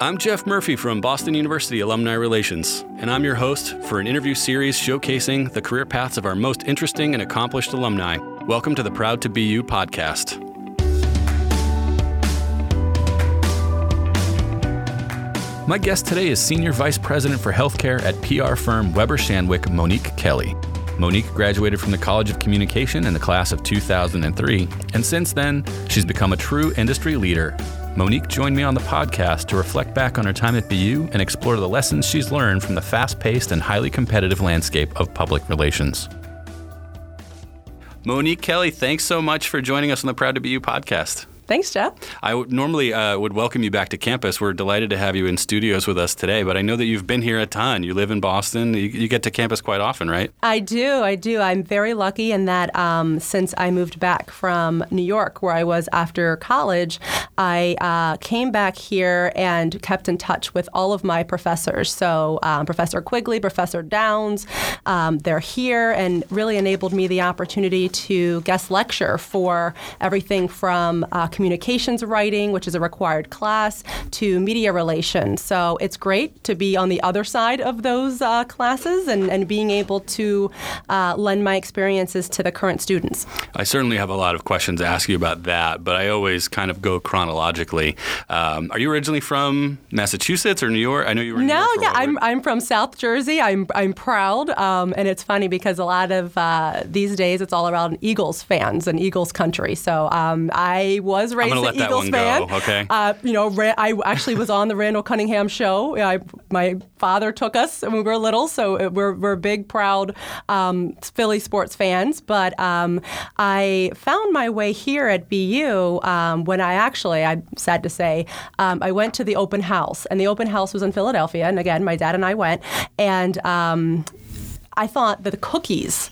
I'm Jeff Murphy from Boston University Alumni Relations, and I'm your host for an interview series showcasing the career paths of our most interesting and accomplished alumni. Welcome to the Proud to BU podcast. My guest today is Senior Vice President for Healthcare at PR firm Weber Shandwick, Monique Kelley. Monique graduated from the College of Communication in the class of 2003, and since then, she's become a true industry leader. Monique joined me on the podcast to reflect back on her time at BU and explore the lessons she's learned from the fast paced and highly competitive landscape of public relations. Monique Kelley, thanks so much for joining us on the Proud to BU podcast. Thanks, Jeff. I normally uh, would welcome you back to campus. We're delighted to have you in studios with us today, but I know that you've been here a ton. You live in Boston. You, you get to campus quite often, right? I do. I do. I'm very lucky in that um, since I moved back from New York, where I was after college, I uh, came back here and kept in touch with all of my professors. So um, Professor Quigley, Professor Downs, um, they're here and really enabled me the opportunity to guest lecture for everything from uh, communications writing, which is a required class, to media relations. So it's great to be on the other side of those uh, classes and, and being able to uh, lend my experiences to the current students. I certainly have a lot of questions to ask you about that, but I always kind of go chronologically. Um, are you originally from Massachusetts or New York? I know you were. no, yeah, I'm, I'm from South Jersey. I'm I'm proud, um, and it's funny because a lot of uh, these days it's all around Eagles fans and Eagles country. So um, I was was raised an Eagles fan. Go, okay. Uh, you know, I actually was on the Randall Cunningham show. I, my father took us when we were little, so we're, we're big, proud um, Philly sports fans. But um, I found my way here at BU um, when I actually, I'm sad to say, um, I went to the open house, and the open house was in Philadelphia. And again, my dad and I went, and um, I thought that the cookies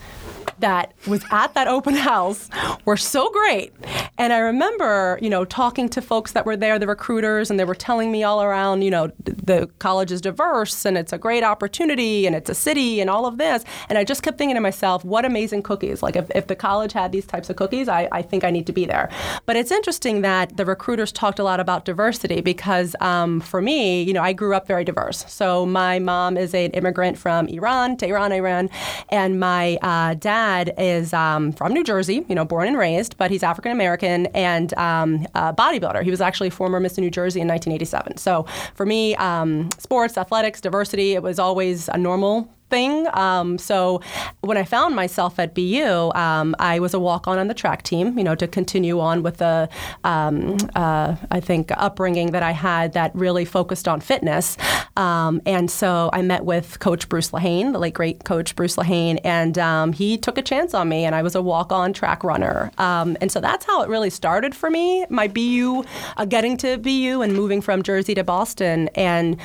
that was at that open house were so great. And I remember, you know, talking to folks that were there, the recruiters, and they were telling me all around, you know, the college is diverse and it's a great opportunity and it's a city and all of this. And I just kept thinking to myself, what amazing cookies. Like if, if the college had these types of cookies, I, I think I need to be there. But it's interesting that the recruiters talked a lot about diversity because um, for me, you know, I grew up very diverse. So my mom is an immigrant from Iran, Tehran, Iran, and my uh, dad dad is um, from New Jersey, you know, born and raised, but he's African American and um, a bodybuilder. He was actually former Miss New Jersey in 1987. So for me, um, sports, athletics, diversity, it was always a normal thing. Um, so when I found myself at BU, um, I was a walk on on the track team, you know, to continue on with the, um, uh, I think, upbringing that I had that really focused on fitness. Um, and so I met with Coach Bruce Lehane, the late great Coach Bruce Lehane, and um, he took a chance on me, and I was a walk on track runner. Um, and so that's how it really started for me, my BU, uh, getting to BU and moving from Jersey to Boston. And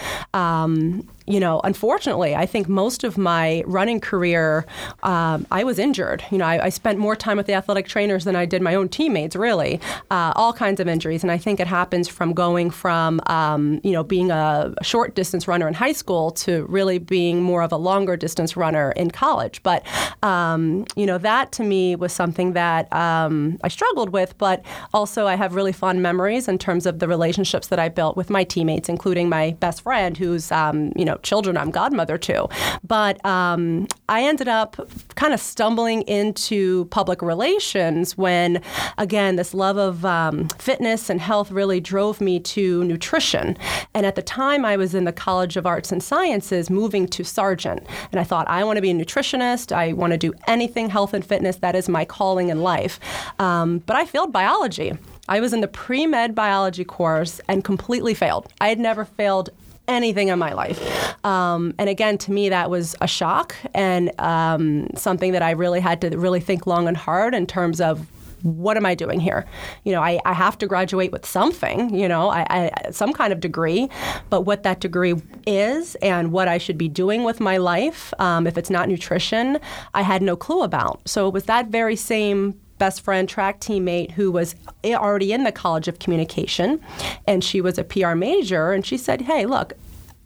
you know, unfortunately, I think most of my running career, um, I was injured. You know, I, I, spent more time with the athletic trainers than I did my own teammates, really. Uh, all kinds of injuries. And I think it happens from going from, um, you know, being a short distance runner in high school to really being more of a longer distance runner in college. But, um, you know, that to me was something that um, I struggled with, but also I have really fond memories in terms of the relationships that I built with my teammates, including my best friend who's, um, you know, children I'm godmother to. But um, I ended up kind of stumbling into public relations when, again, this love of um, fitness and health really drove me to nutrition. And at the time, I was in the College of Arts and Sciences moving to Sargent. And I thought, I want to be a nutritionist. I want to do anything health and fitness. That is my calling in life. Um, but I failed biology. I was in the pre med biology course and completely failed. I had never failed anything in my life. Um, and again, to me, that was a shock and um, something that I really had to really think long and hard in terms of what am I doing here? You know, I, I have to graduate with something, you know, I, I, some kind of degree, but what that degree is and what I should be doing with my life, um, if it's not nutrition, I had no clue about. So it was that very same best friend, track teammate who was already in the College of Communication, and she was a PR major, and she said, "Hey, look."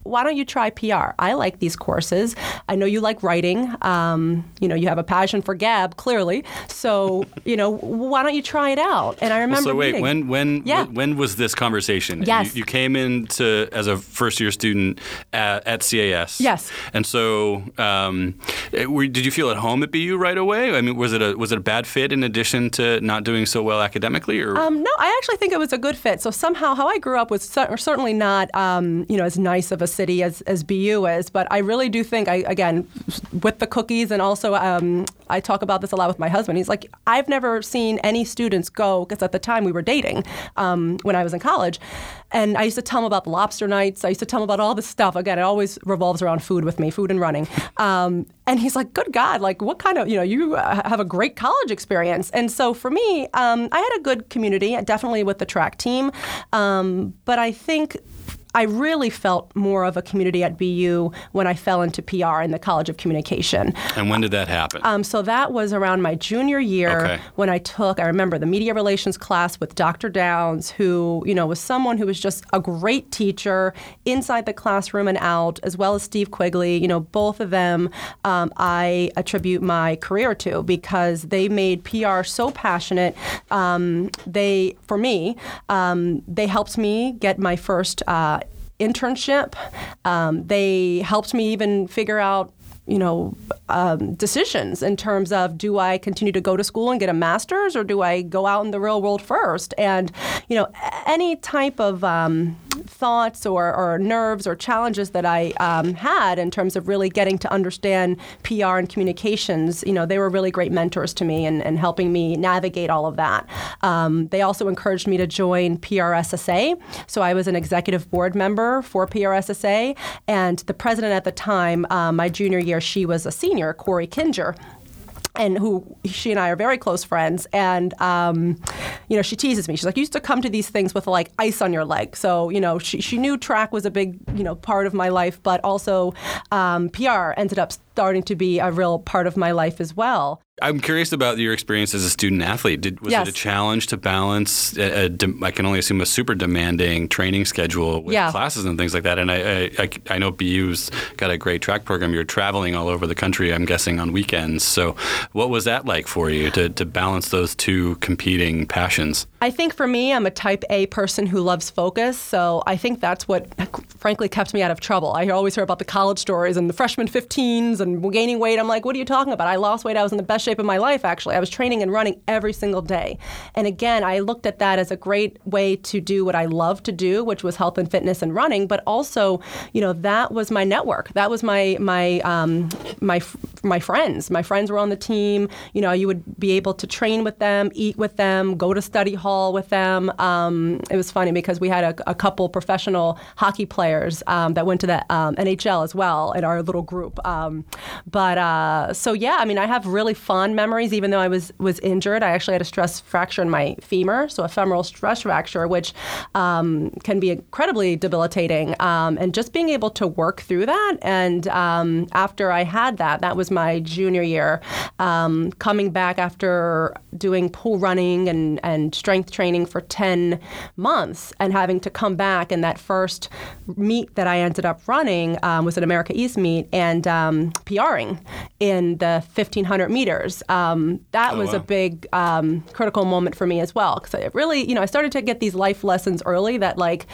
Why don't you try PR? I like these courses. I know you like writing. Um, you know, you have a passion for Gab, clearly. So, you know, why don't you try it out? And I remember. So wait, reading. when when Yeah. when was this conversation? Yes. You, you came in to as a first year student at, at CAS. Yes. And so, um, it- were, did you feel at home at BU right away? I mean, was it a was it a bad fit in addition to not doing so well academically, or Um, no, I actually think it was a good fit. So somehow, how I grew up was cer- certainly not, um, you know, as nice of a city as, as BU is. But I really do think, I again, with the cookies, and also um, I talk about this a lot with my husband. He's like, I've never seen any students go because at the time we were dating um, when I was in college, and I used to tell him about the lobster nights. I used to tell him about all this stuff. Again, it always revolves around food with me, food and running. Um, and he's like, "Good God! Like, what kind of you know you uh, have a great college experience." And so for me, um, I had a good community, definitely with the track team, um, but I think. I really felt more of a community at BU when I fell into PR in the College of Communication. and when did that happen? Um, so that was around my junior year Okay. when I took, I remember the media relations class with Dr. Downs, who, you know, was someone who was just a great teacher inside the classroom and out, as well as Steve Quigley. You know, both of them um, I attribute my career to because they made PR so passionate. Um, they, for me, um, they helped me get my first uh, internship. Um, they helped me even figure out you know, um, decisions in terms of do I continue to go to school and get a master's or do I go out in the real world first? And, you know, any type of um, thoughts or, or nerves or challenges that I um, had in terms of really getting to understand PR and communications, you know, they were really great mentors to me and, and helping me navigate all of that. Um, they also encouraged me to join PRSSA. So I was an executive board member for PRSSA, and the president at the time, uh, my junior year, she was a senior, Corey Kinger and who she and I are very close friends. And, um, you know, she teases me. She's like, you used to come to these things with like ice on your leg. So, you know, she, she knew track was a big, you know, part of my life, but also um, PR ended up starting to be a real part of my life as well. I'm curious about your experience as a student athlete. Did, was Yes. it a challenge to balance? A, a dem- I can only assume a super demanding training schedule with Yeah. classes and things like that. And I, I, I, I know BU's got a great track program. You're traveling all over the country. I'm guessing on weekends. So, what was that like for you to, to balance those two competing passions? I think for me, I'm a type A person who loves focus. So I think that's what, frankly, kept me out of trouble. I always hear about the college stories and the freshman 15s and gaining weight. I'm like, what are you talking about? I lost weight. I was in the best shape of my life, actually. I was training and running every single day. And again, I looked at that as a great way to do what I love to do, which was health and fitness and running. But also, you know, that was my network. That was my my um, my my friends. My friends were on the team. You know, you would be able to train with them, eat with them, go to study hall with them. Um, it was funny because we had a, a couple professional hockey players um, that went to the um, NHL as well in our little group. Um, but uh, so yeah, I mean, I have really fond memories. Even though I was was injured, I actually had a stress fracture in my femur, so a femoral stress fracture, which um, can be incredibly debilitating. Um, and just being able to work through that, and um, after I had that, that was my junior year. Um, coming back after doing pool running and, and strength training for 10 months and having to come back and that first meet that I ended up running um, was an America East meet and um, PRing in the 1500 meters. Um, that Oh, was wow. a big um, critical moment for me as well because I really, you know, I started to get these life lessons early that like,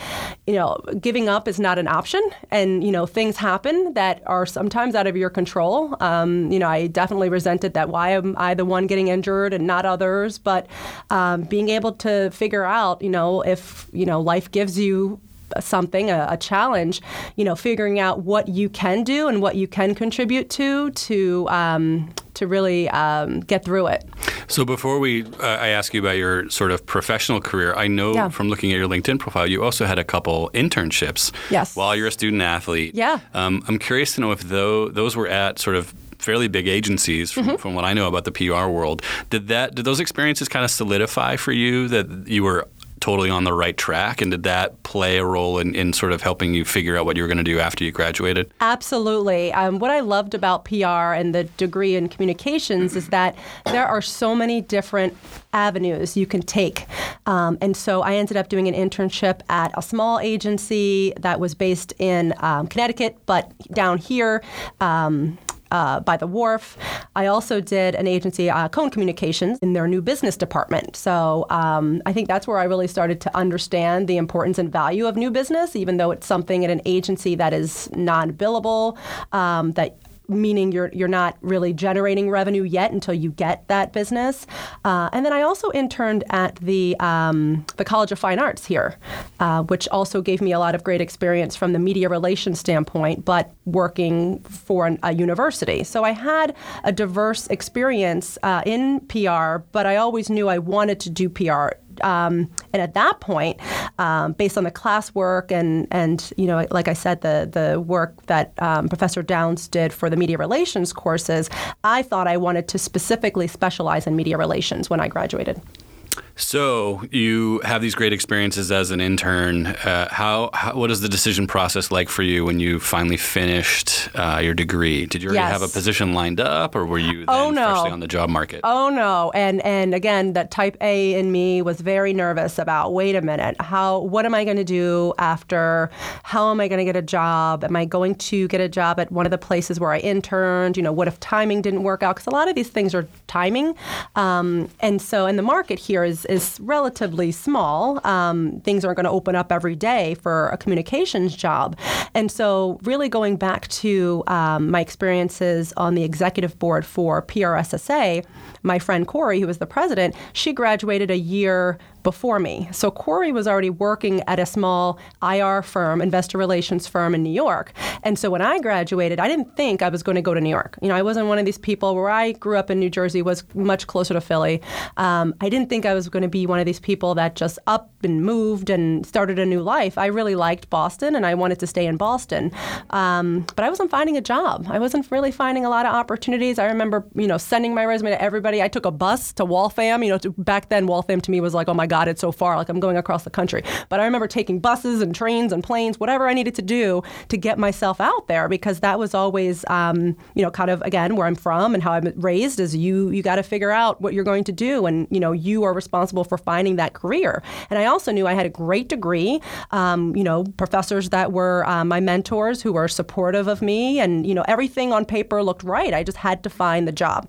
you know, giving up is not an option and, you know, things happen that are sometimes out of your control. Um, you know, I definitely resented that. Why am I the one getting injured and not others? But um, being able to figure out, you know, if, you know, life gives you something, a, a challenge, you know, figuring out what you can do and what you can contribute to to um, to really um, get through it. So before we, uh, I ask you about your sort of professional career, I know Yeah. from looking at your LinkedIn profile, you also had a couple internships. Yes. While you're a student athlete. Yeah. Um, I'm curious to know if tho- those were at sort of fairly big agencies from, Mm-hmm. from what I know about the PR world. Did that did those experiences kind of solidify for you that you were totally on the right track? And did that play a role in, in sort of helping you figure out what you were going to do after you graduated? Absolutely. Um, what I loved about PR and the degree in communications is that there are so many different avenues you can take. Um, and so I ended up doing an internship at a small agency that was based in um, Connecticut, but down here. Um, uh, by the wharf. I also did an agency, uh, Cone Communications, in their new business department. So um, I think that's where I really started to understand the importance and value of new business, even though it's something at an agency that is non billable, um, that meaning you're you're not really generating revenue yet until you get that business. Uh, and then I also interned at the um, the College of Fine Arts here, uh, which also gave me a lot of great experience from the media relations standpoint, but working for an, a university. So I had a diverse experience uh, in PR, but I always knew I wanted to do PR um, and at that point, um, based on the classwork and and you know, like I said, the the work that um, Professor Downs did for the media relations courses, I thought I wanted to specifically specialize in media relations when I graduated. So you have these great experiences as an intern. Uh, how, how, what is the decision process like for you when you finally finished uh, your degree? Did you already yes. have a position lined up, or were you oh, no. freshly on the job market? Oh no! And and again, that Type A in me was very nervous about. Wait a minute, how? What am I going to do after? How am I going to get a job? Am I going to get a job at one of the places where I interned? You know, what if timing didn't work out? Because a lot of these things are timing, um, and so and the market here is is relatively small. Um, things aren't going to open up every day for a communications job. And so, really going back to um, my experiences on the executive board for PRSSA, my friend Corey, who was the president, she graduated a year before me. So Corey was already working at a small IR firm, investor relations firm in New York. And so when I graduated, I didn't think I was going to go to New York. You know, I wasn't one of these people where I grew up in New Jersey, was much closer to Philly. Um, I didn't think I was going to be one of these people that just up and moved and started a new life. I really liked Boston and I wanted to stay in Boston. Um, but I wasn't finding a job. I wasn't really finding a lot of opportunities. I remember, you know, sending my resume to everybody. I took a bus to Waltham. You know, to, back then Waltham to me was like, oh my God, so far. Like I'm going across the country. But I remember taking buses and trains and planes, whatever I needed to do to get myself out there because that was always, um, you know, kind of again where I'm from and how I'm raised is you you got to figure out what you're going to do and you know you are responsible for finding that career. And I also knew I had a great degree, um, you know, professors that were uh, my mentors who were supportive of me and you know everything on paper looked right. I just had to find the job.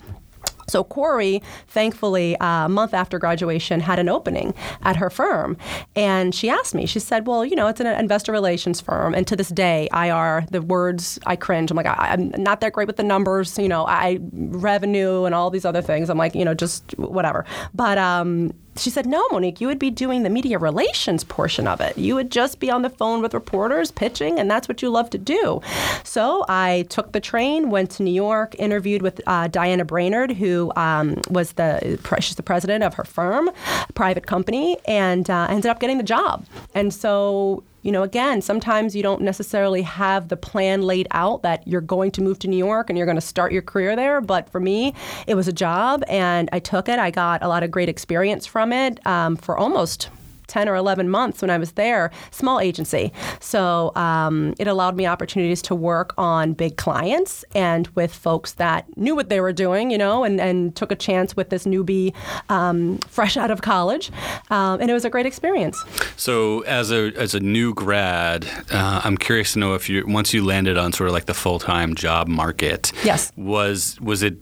So Corey, thankfully, uh, a month after graduation, had an opening at her firm, and she asked me. She said, "Well, you know, it's an investor relations firm, and to this day, IR, the words I cringe. I'm like, I, am not that great with the numbers, you know, I revenue and all these other things. I'm like, you know, just whatever. But um, she said, No, Monique, you would be doing the media relations portion of it. You would just be on the phone with reporters pitching, and that's what you love to do. So I took the train, went to New York, interviewed with uh, Diana Brainerd, who um, was the, she's the president of her firm, private company, and uh, ended up getting the job. And so you know, again, sometimes you don't necessarily have the plan laid out that you're going to move to New York and you're going to start your career there. But for me, it was a job and I took it. I got a lot of great experience from it um, for almost 10 or 11 months when I was there, small agency. So um, it allowed me opportunities to work on big clients and with folks that knew what they were doing, you know, and, and took a chance with this newbie um, fresh out of college. Um, and it was a great experience. So as a, as a new grad, uh, I'm curious to know if you, once you landed on sort of like the full-time job market, yes. was, was it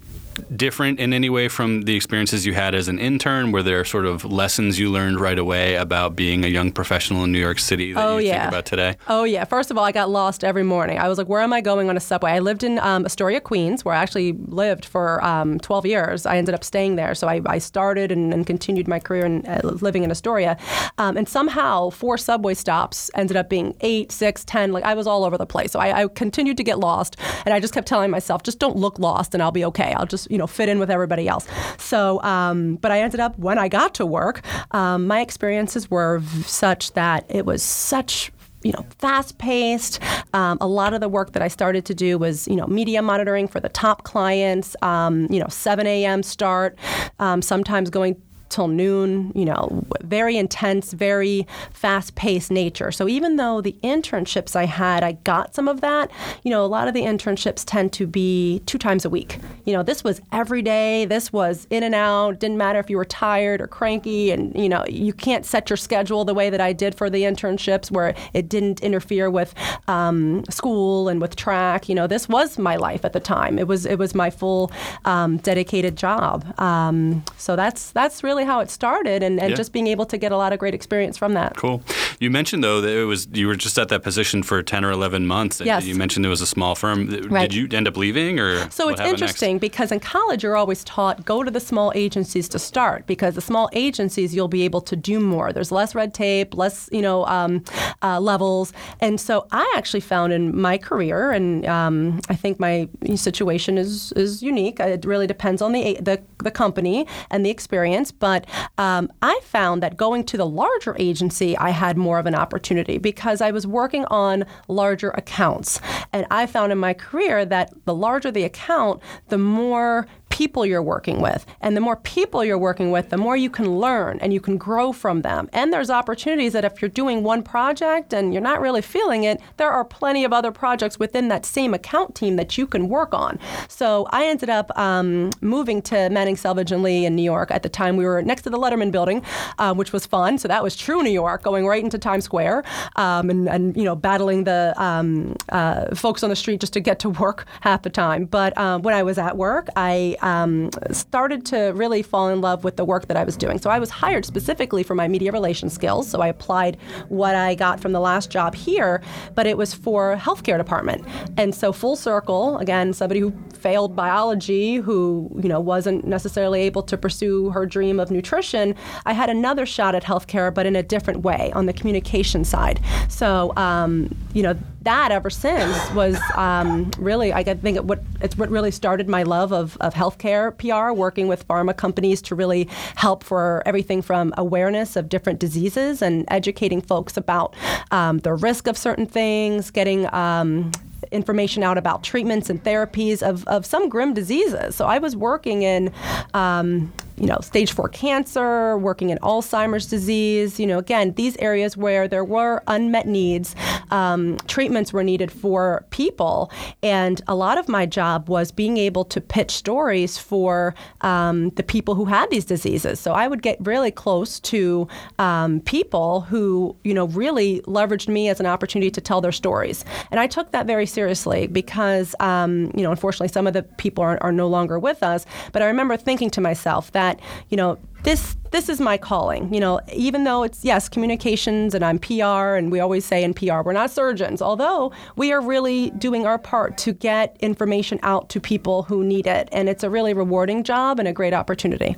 different in any way from the experiences you had as an intern? Were there sort of lessons you learned right away about being a young professional in New York City that oh, you yeah. think about today? Oh, yeah. First of all, I got lost every morning. I was like, where am I going on a subway? I lived in um, Astoria, Queens, where I actually lived for um, 12 years. I ended up staying there. So I, I started and, and, continued my career in, uh, living in Astoria. Um, and somehow, four subway stops ended up being eight, six, ten. Like I was all over the place. So I, I continued to get lost. And I just kept telling myself, just don't look lost and I'll be okay. I'll just, you know, fit in with everybody else. So, um, but I ended up, when I got to work, um, my experiences were such that it was such you know, fast paced. Um, a lot of the work that I started to do was, you know, media monitoring for the top clients. Um, you know, 7 a.m. start. Um, sometimes going till noon, you know, very intense, very fast paced nature. So even though the internships I had, I got some of that, you know, a lot of the internships tend to be two times a week. You know, this was every day, this was in and out, didn't matter if you were tired or cranky, and, you know, you can't set your schedule the way that I did for the internships where it didn't interfere with um, school and with track. You know, this was my life at the time. It was it was my full um, dedicated job. Um, so that's that's really how it started, and, and Yeah. just being able to get a lot of great experience from that. Cool. You mentioned though that it was you were just at that position for ten or eleven months. Yes. You mentioned it was a small firm. Right. Did you end up leaving or? So what it's happened next? interesting because in college you're always taught go to the small agencies to start because the small agencies you'll be able to do more. There's less red tape, less you know um, uh, levels, and so I actually found in my career, and um, I think my situation is is unique. It really depends on the the, the company and the experience, but um, I found that going to the larger agency, I had more of an opportunity because I was working on larger accounts, and I found in my career that the larger the account, the more people you're working with. And the more people you're working with, the more you can learn and you can grow from them. And there's opportunities that if you're doing one project and you're not really feeling it, there are plenty of other projects within that same account team that you can work on. So I ended up um, moving to Manning, Selvage, and Lee in New York. At the time, we were next to the Letterman building, uh, which was fun. So that was true New York, going right into Times Square um, and, and, you know, battling the um, uh, folks on the street just to get to work half the time. But um, when I was at work, I um, started to really fall in love with the work that I was doing. So I was hired specifically for my media relations skills. So I applied what I got from the last job here, but it was for healthcare department. And so full circle, again, somebody who failed biology, who you know wasn't necessarily able to pursue her dream of nutrition, I had another shot at healthcare, but in a different way on the communication side. So um, you know that ever since was um, really I think it, what it's what really started my love of, of healthcare PR, working with pharma companies to really help for everything from awareness of different diseases and educating folks about um, the risk of certain things, getting um, information out about treatments and therapies of, of some grim diseases. So I was working in, um, you know, stage four cancer, working in Alzheimer's disease. You know, again, these areas where there were unmet needs, um, treatments were needed for people, and a lot of my job was being able to pitch stories for um, the people who had these diseases. So I would get really close to um, people who, you know, really leveraged me as an opportunity to tell their stories, and I took that very seriously because, um, you know, unfortunately, some of the people are, are no longer with us. But I remember thinking to myself that, you know, this this is my calling. You know, even though it's yes, communications and I'm PR and we always say in PR we're not surgeons, although we are really doing our part to get information out to people who need it. And it's a really rewarding job and a great opportunity.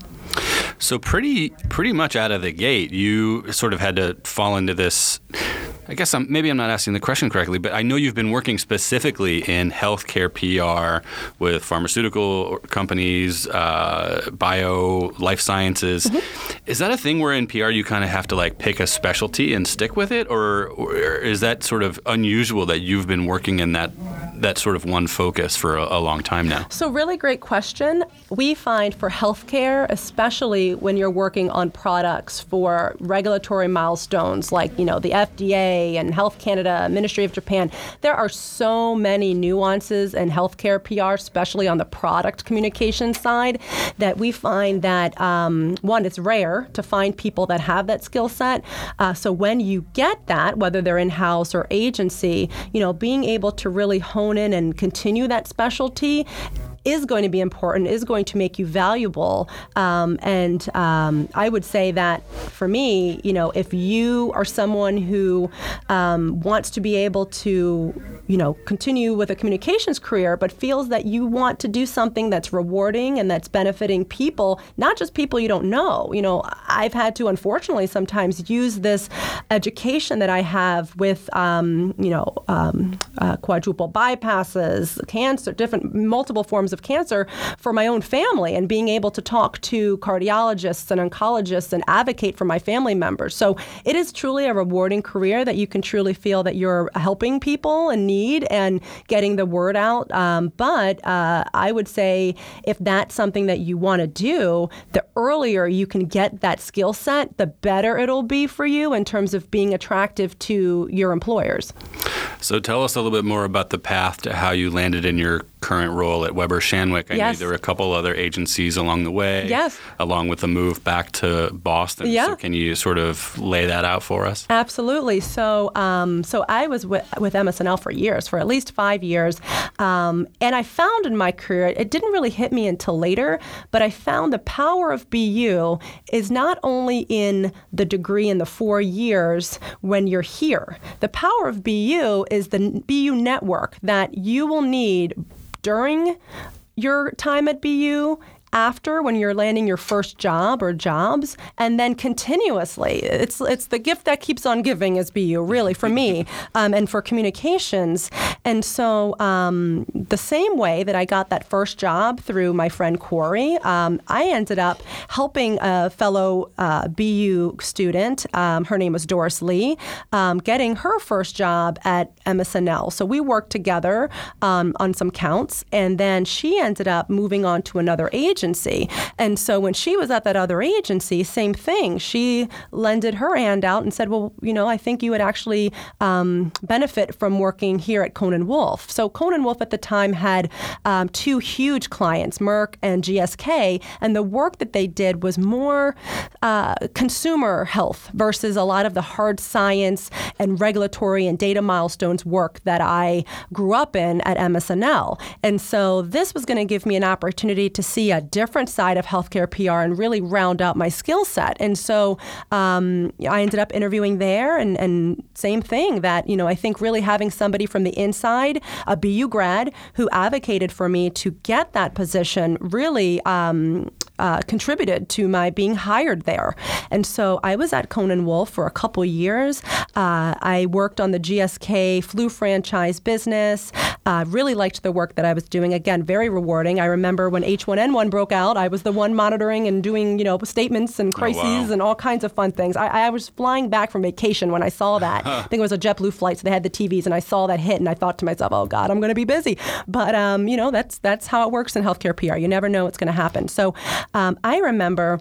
So pretty pretty much out of the gate, you sort of had to fall into this. I guess I'm, maybe I'm not asking the question correctly, but I know you've been working specifically in healthcare PR with pharmaceutical companies, uh, bio, life sciences. Is that a thing where in PR you kind of have to like pick a specialty and stick with it, or, or is that sort of unusual that you've been working in that that sort of one focus for a, a long time now? So, really great question. We find for healthcare, especially when you're working on products for regulatory milestones like, you know, the FDA and Health Canada, Ministry of Japan, there are so many nuances in healthcare PR, especially on the product communication side, that we find that um, one, it's rare to find people that have that skill set. Uh, so when you get that, whether they're in house or agency, you know, being able to really hone in and continue that specialty is going to be important, is going to make you valuable. Um, and um, I would say that for me, you know, if you are someone who um, wants to be able to, you know, continue with a communications career, but feels that you want to do something that's rewarding and that's benefiting people, not just people you don't know. You know, I've had to unfortunately sometimes use this education that I have with, um, you know, um, uh, quadruple bypasses, cancer, different multiple forms of cancer for my own family and being able to talk to cardiologists and oncologists and advocate for my family members. So it is truly a rewarding career that you can truly feel that you're helping people in need need and getting the word out. Um, but uh, I would say if that's something that you want to do, the earlier you can get that skill set, the better it'll be for you in terms of being attractive to your employers. So tell us a little bit more about the path to how you landed in your current role at Weber Shandwick. I yes. know there were a couple other agencies along the way. Yes. Along with the move back to Boston. Yeah. So can you sort of lay that out for us? Absolutely. So, um, so I was with, with MS&L for years, for at least five years, um, and I found in my career it didn't really hit me until later, but I found the power of BU is not only in the degree in the four years when you're here. The power of BU is the BU network that you will need during your time at BU after when you're landing your first job or jobs and then continuously. It's it's the gift that keeps on giving as BU really for me um, and for communications. And so um, the same way that I got that first job through my friend Corey um, I ended up helping a fellow uh, BU student um, her name was Doris Lee um, getting her first job at MS&L so we worked together um, on some counts and then she ended up moving on to another agency agency. And so when she was at that other agency, same thing. She lended her hand out and said, Well, you know, I think you would actually um, benefit from working here at Cohn & Wolfe. So Cohn & Wolfe at the time had um, two huge clients, Merck and GSK, and the work that they did was more uh, consumer health versus a lot of the hard science and regulatory and data milestones work that I grew up in at MS&L. And so this was going to give me an opportunity to see a different side of healthcare PR and really round out my skill set. And so um, I ended up interviewing there, and, and same thing that, you know, I think really having somebody from the inside, a BU grad, who advocated for me to get that position really um, uh, contributed to my being hired there. And so I was at Cohn & Wolfe for a couple years. Uh, I worked on the GSK flu franchise business. Uh, really liked the work that I was doing. Again, very rewarding. I remember when H1N1 broke out, I was the one monitoring and doing, you know, statements and crises oh, wow. and all kinds of fun things. I, I, was flying back from vacation when I saw that. I think it was a JetBlue flight, so they had the TVs, and I saw that hit, and I thought to myself, "Oh God, I'm going to be busy." But um, you know, that's that's how it works in healthcare PR. You never know what's going to happen. So um, I remember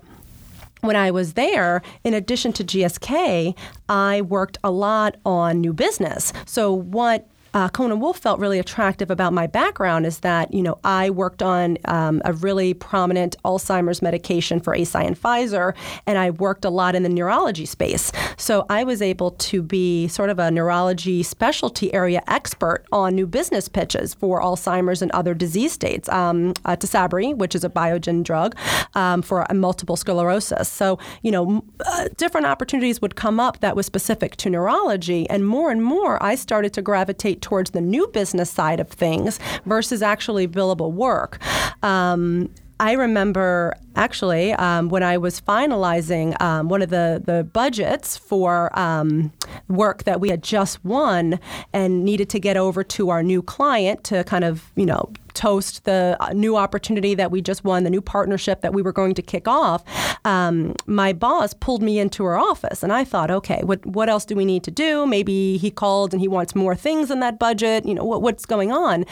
when I was there, in addition to GSK, I worked a lot on new business. So, what uh, Cohn & Wolfe felt really attractive about my background is that you know I worked on um, a really prominent Alzheimer's medication for Eisai and Pfizer, and I worked a lot in the neurology space. So I was able to be sort of a neurology specialty area expert on new business pitches for Alzheimer's and other disease states. Um, uh, Tysabri, which is a Biogen drug um, for multiple sclerosis. So you know uh, different opportunities would come up that was specific to neurology, and more and more I started to gravitate towards the new business side of things versus actually billable work. Um, I remember actually um, when I was finalizing um, one of the, the budgets for um, work that we had just won and needed to get over to our new client to kind of, you know, toast the uh, new opportunity that we just won, the new partnership that we were going to kick off, um, my boss pulled me into her office, and I thought, okay, what what else do we need to do? Maybe he called and he wants more things in that budget. You know, what, what's going on?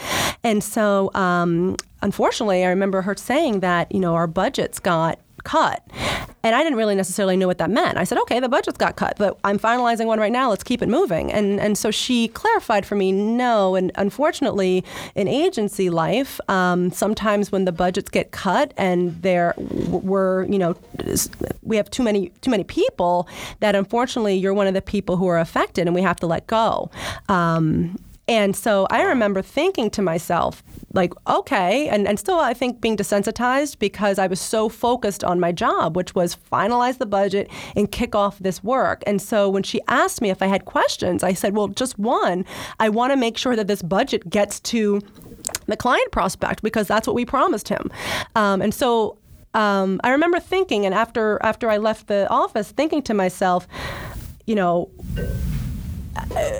And so, um, unfortunately, I remember her saying that you know our budgets got cut. And I didn't really necessarily know what that meant. I said, okay, the budget's got cut, but I'm finalizing one right now. Let's keep it moving. And and so she clarified for me, no. And unfortunately, in agency life, um, sometimes when the budgets get cut and there we're you know we have too many too many people, that unfortunately you're one of the people who are affected, and we have to let go. Um, and so I remember thinking to myself, like, okay, and, and still I think being desensitized because I was so focused on my job, which was finalize the budget and kick off this work. And so when she asked me if I had questions, I said, well, just one, I want to make sure that this budget gets to the client prospect because that's what we promised him. Um, and so um, I remember thinking, and after after I left the office, thinking to myself, you know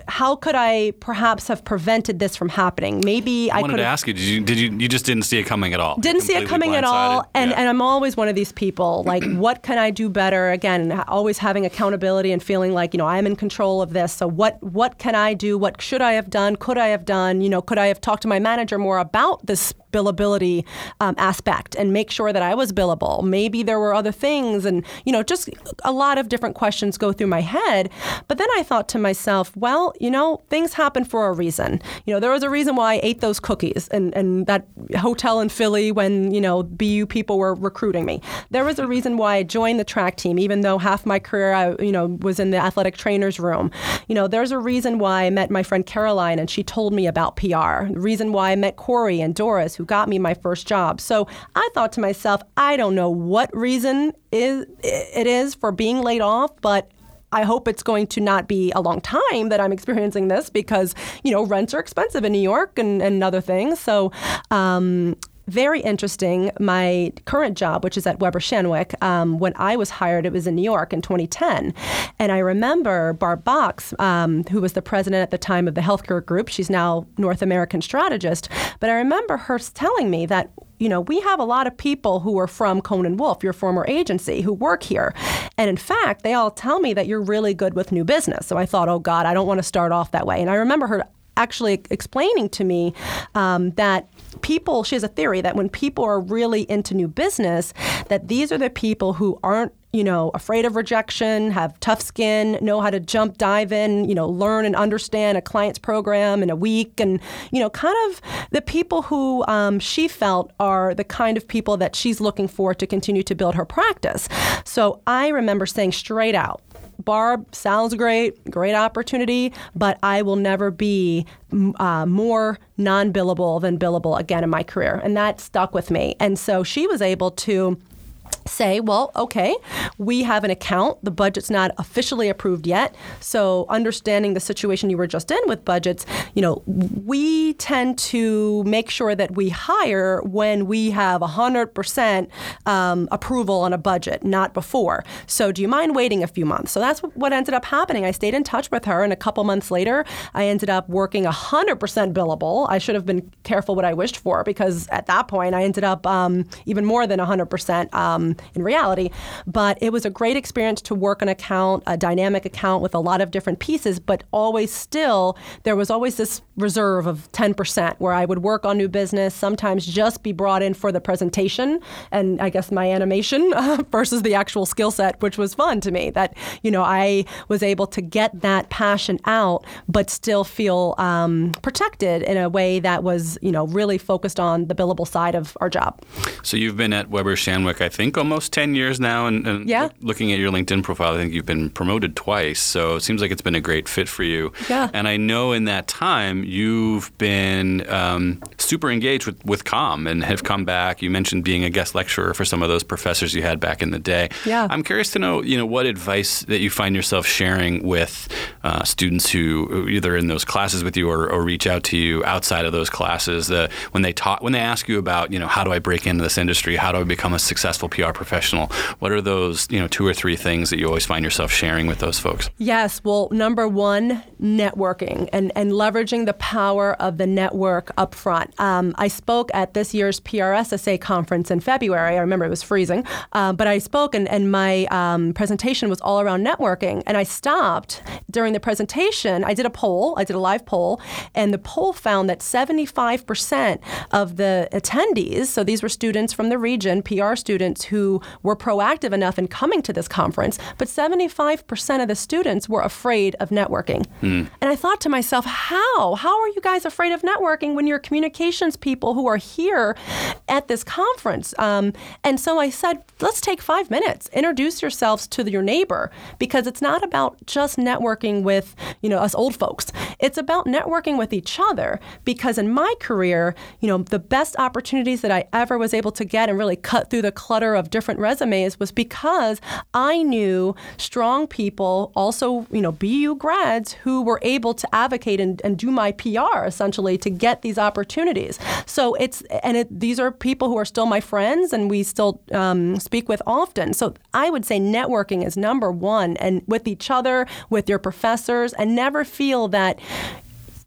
how could I perhaps have prevented this from happening? Maybe I, I wanted to ask you. Did you? Did you? You just didn't see it coming at all. Didn't see it coming at all. And yeah. and I'm always one of these people. Like, what can I do better? Again, always having accountability and feeling like you know I'm in control of this. So what what can I do? What should I have done? Could I have done? You know, could I have talked to my manager more about this billability um, aspect and make sure that I was billable? Maybe there were other things, and you know, just a lot of different questions go through my head. But then I thought to myself, well, you know, things happen for a reason. You know, there was a reason why I ate those cookies and, and that hotel in Philly when, you know, BU people were recruiting me. There was a reason why I joined the track team, even though half my career I, you know, was in the athletic trainer's room. You know, there's a reason why I met my friend Caroline and she told me about PR. The reason why I met Corey and Doris, who got me my first job. So I thought to myself, I don't know what reason is it is for being laid off, but I hope it's going to not be a long time that I'm experiencing this because, you know, rents are expensive in New York and, and other things. So, um, very interesting. My current job, which is at Weber Shandwick, um, when I was hired, it was in New York in 2010. And I remember Barb Box, um, who was the president at the time of the healthcare group, she's now North American strategist. But I remember her telling me that you know, we have a lot of people who are from Cohn & Wolfe, your former agency, who work here. And in fact, they all tell me that you're really good with new business. So I thought, oh God, I don't want to start off that way. And I remember her actually explaining to me um, that people she has a theory that when people are really into new business that these are the people who aren't you know afraid of rejection have tough skin know how to jump dive in you know learn and understand a client's program in a week and you know kind of the people who um, she felt are the kind of people that she's looking for to continue to build her practice. So i remember saying straight out Barb sounds great, great opportunity, but I will never be uh, more non billable than billable again in my career. And that stuck with me. And so she was able to say, well, okay, we have an account. The budget's not officially approved yet. So, understanding the situation you were just in with budgets, you know, we tend to make sure that we hire when we have 100% um, approval on a budget, not before. So, do you mind waiting a few months? So, that's what ended up happening. I stayed in touch with her, and a couple months later, I ended up working 100% billable. I should have been careful what I wished for because at that point, I ended up um, even more than 100%. Um, in reality. But it was a great experience to work an account, a dynamic account with a lot of different pieces, but always still, there was always this reserve of 10% where I would work on new business, sometimes just be brought in for the presentation and I guess my animation versus the actual skill set, which was fun to me. That, you know, I was able to get that passion out, but still feel um, protected in a way that was, you know, really focused on the billable side of our job. So you've been at Weber Shandwick, I think, almost 10 years now. And, and yeah. looking at your LinkedIn profile, I think you've been promoted twice. So it seems like it's been a great fit for you. Yeah. And I know in that time you've been um, super engaged with, with COM and have come back. You mentioned being a guest lecturer for some of those professors you had back in the day. Yeah. I'm curious to know, you know, what advice that you find yourself sharing with uh, students who either in those classes with you or, or, reach out to you outside of those classes. The, when they talk, when they ask you about, you know, how do I break into this industry? How do I become a successful PR professional? What are those, you know, two or three things that you always find yourself sharing with those folks? Yes. Well, number one, networking and, and leveraging the power of the network up front. Um, I spoke at this year's PRSSA conference in February. I remember it was freezing, uh, but I spoke and, and my um, presentation was all around networking. And I stopped during the presentation. I did a poll, I did a live poll, and the poll found that 75% of the attendees, so these were students from the region, PR students who were proactive enough in coming to this conference, but 75% of the students were afraid of networking. Mm. And I thought to myself, how? How are you guys afraid of networking when you're communications people who are here at this conference? Um, and so I said, let's take five minutes, introduce yourselves to your neighbor, because it's not about just networking with, you know, us old folks. It's about networking with each other because in my career, you know, the best opportunities that I ever was able to get and really cut through the clutter of different resumes was because I knew strong people, also, you know, BU grads who were able to advocate and, and do my PR essentially to get these opportunities. So it's, and it, these are people who are still my friends and we still um, speak with often. So I would say networking is number one and with each other, with your professors, and never feel that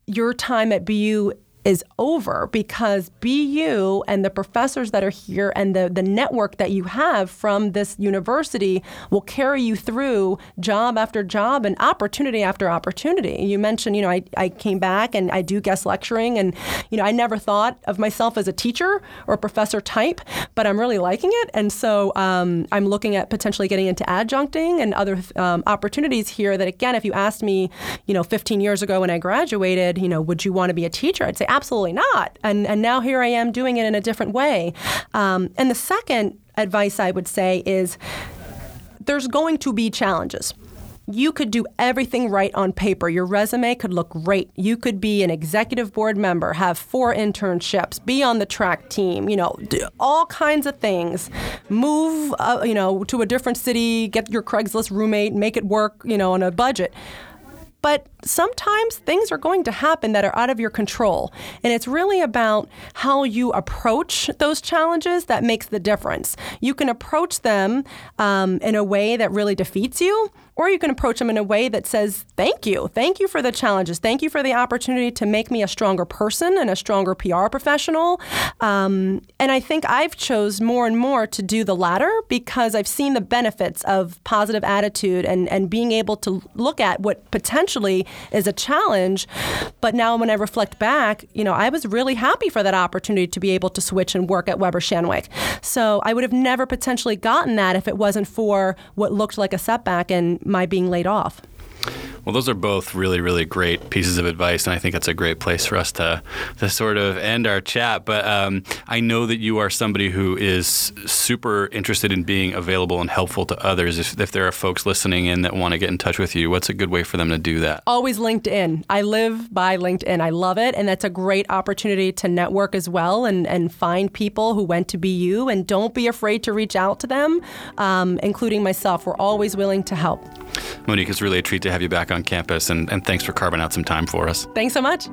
your time at BU is over because BU and the professors that are here and the, the network that you have from this university will carry you through job after job and opportunity after opportunity. You mentioned, you know, I, I came back and I do guest lecturing and, you know, I never thought of myself as a teacher or professor type, but I'm really liking it. And so um, I'm looking at potentially getting into adjuncting and other um, opportunities here that, again, if you asked me, you know, 15 years ago when I graduated, you know, would you want to be a teacher? I'd say, absolutely not. And, and now here I am doing it in a different way. Um, and the second advice I would say is there's going to be challenges you could do everything right on paper. Your resume could look great. You could be an executive board member, have four internships, be on the track team, you know, all kinds of things. Move, uh, you know, to a different city, get your Craigslist roommate, make it work, you know, on a budget. But sometimes things are going to happen that are out of your control. And it's really about how you approach those challenges that makes the difference. You can approach them um, in a way that really defeats you, or you can approach them in a way that says, Thank you. Thank you for the challenges. Thank you for the opportunity to make me a stronger person and a stronger PR professional. Um, and I think I've chose more and more to do the latter because I've seen the benefits of positive attitude and, and being able to look at what potentially is a challenge. But now when I reflect back, you know, I was really happy for that opportunity to be able to switch and work at Weber Shandwick. So I would have never potentially gotten that if it wasn't for what looked like a setback and my being laid off. Well, those are both really, really great pieces of advice, and I think that's a great place for us to to sort of end our chat. But um, I know that you are somebody who is super interested in being available and helpful to others. If, if there are folks listening in that want to get in touch with you, what's a good way for them to do that? Always LinkedIn. I live by LinkedIn. I love it, and that's a great opportunity to network as well and and find people who went to BU. And don't be afraid to reach out to them, um, including myself. We're always willing to help. Monique, it's really a treat to have you back on campus, and, and thanks for carving out some time for us. Thanks so much.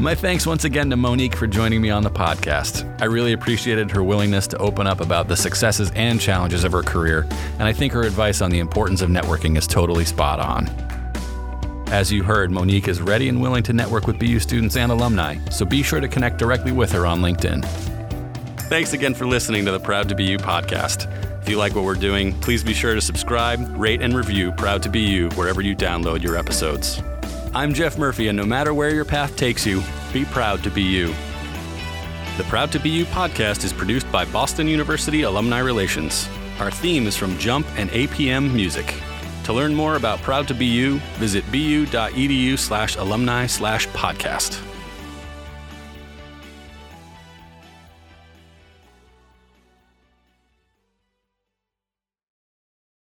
My thanks once again to Monique for joining me on the podcast. I really appreciated her willingness to open up about the successes and challenges of her career, and I think her advice on the importance of networking is totally spot on. As you heard, Monique is ready and willing to network with BU students and alumni, so be sure to connect directly with her on LinkedIn. Thanks again for listening to the Proud to BU podcast. If you like what we're doing, please be sure to subscribe, rate, and review Proud to BU wherever you download your episodes. I'm Jeff Murphy, and no matter where your path takes you, be proud to be you. The Proud to BU podcast is produced by Boston University Alumni Relations. Our theme is from Jump and APM Music. To learn more about Proud to BU, visit bu.edu slash alumni slash podcast.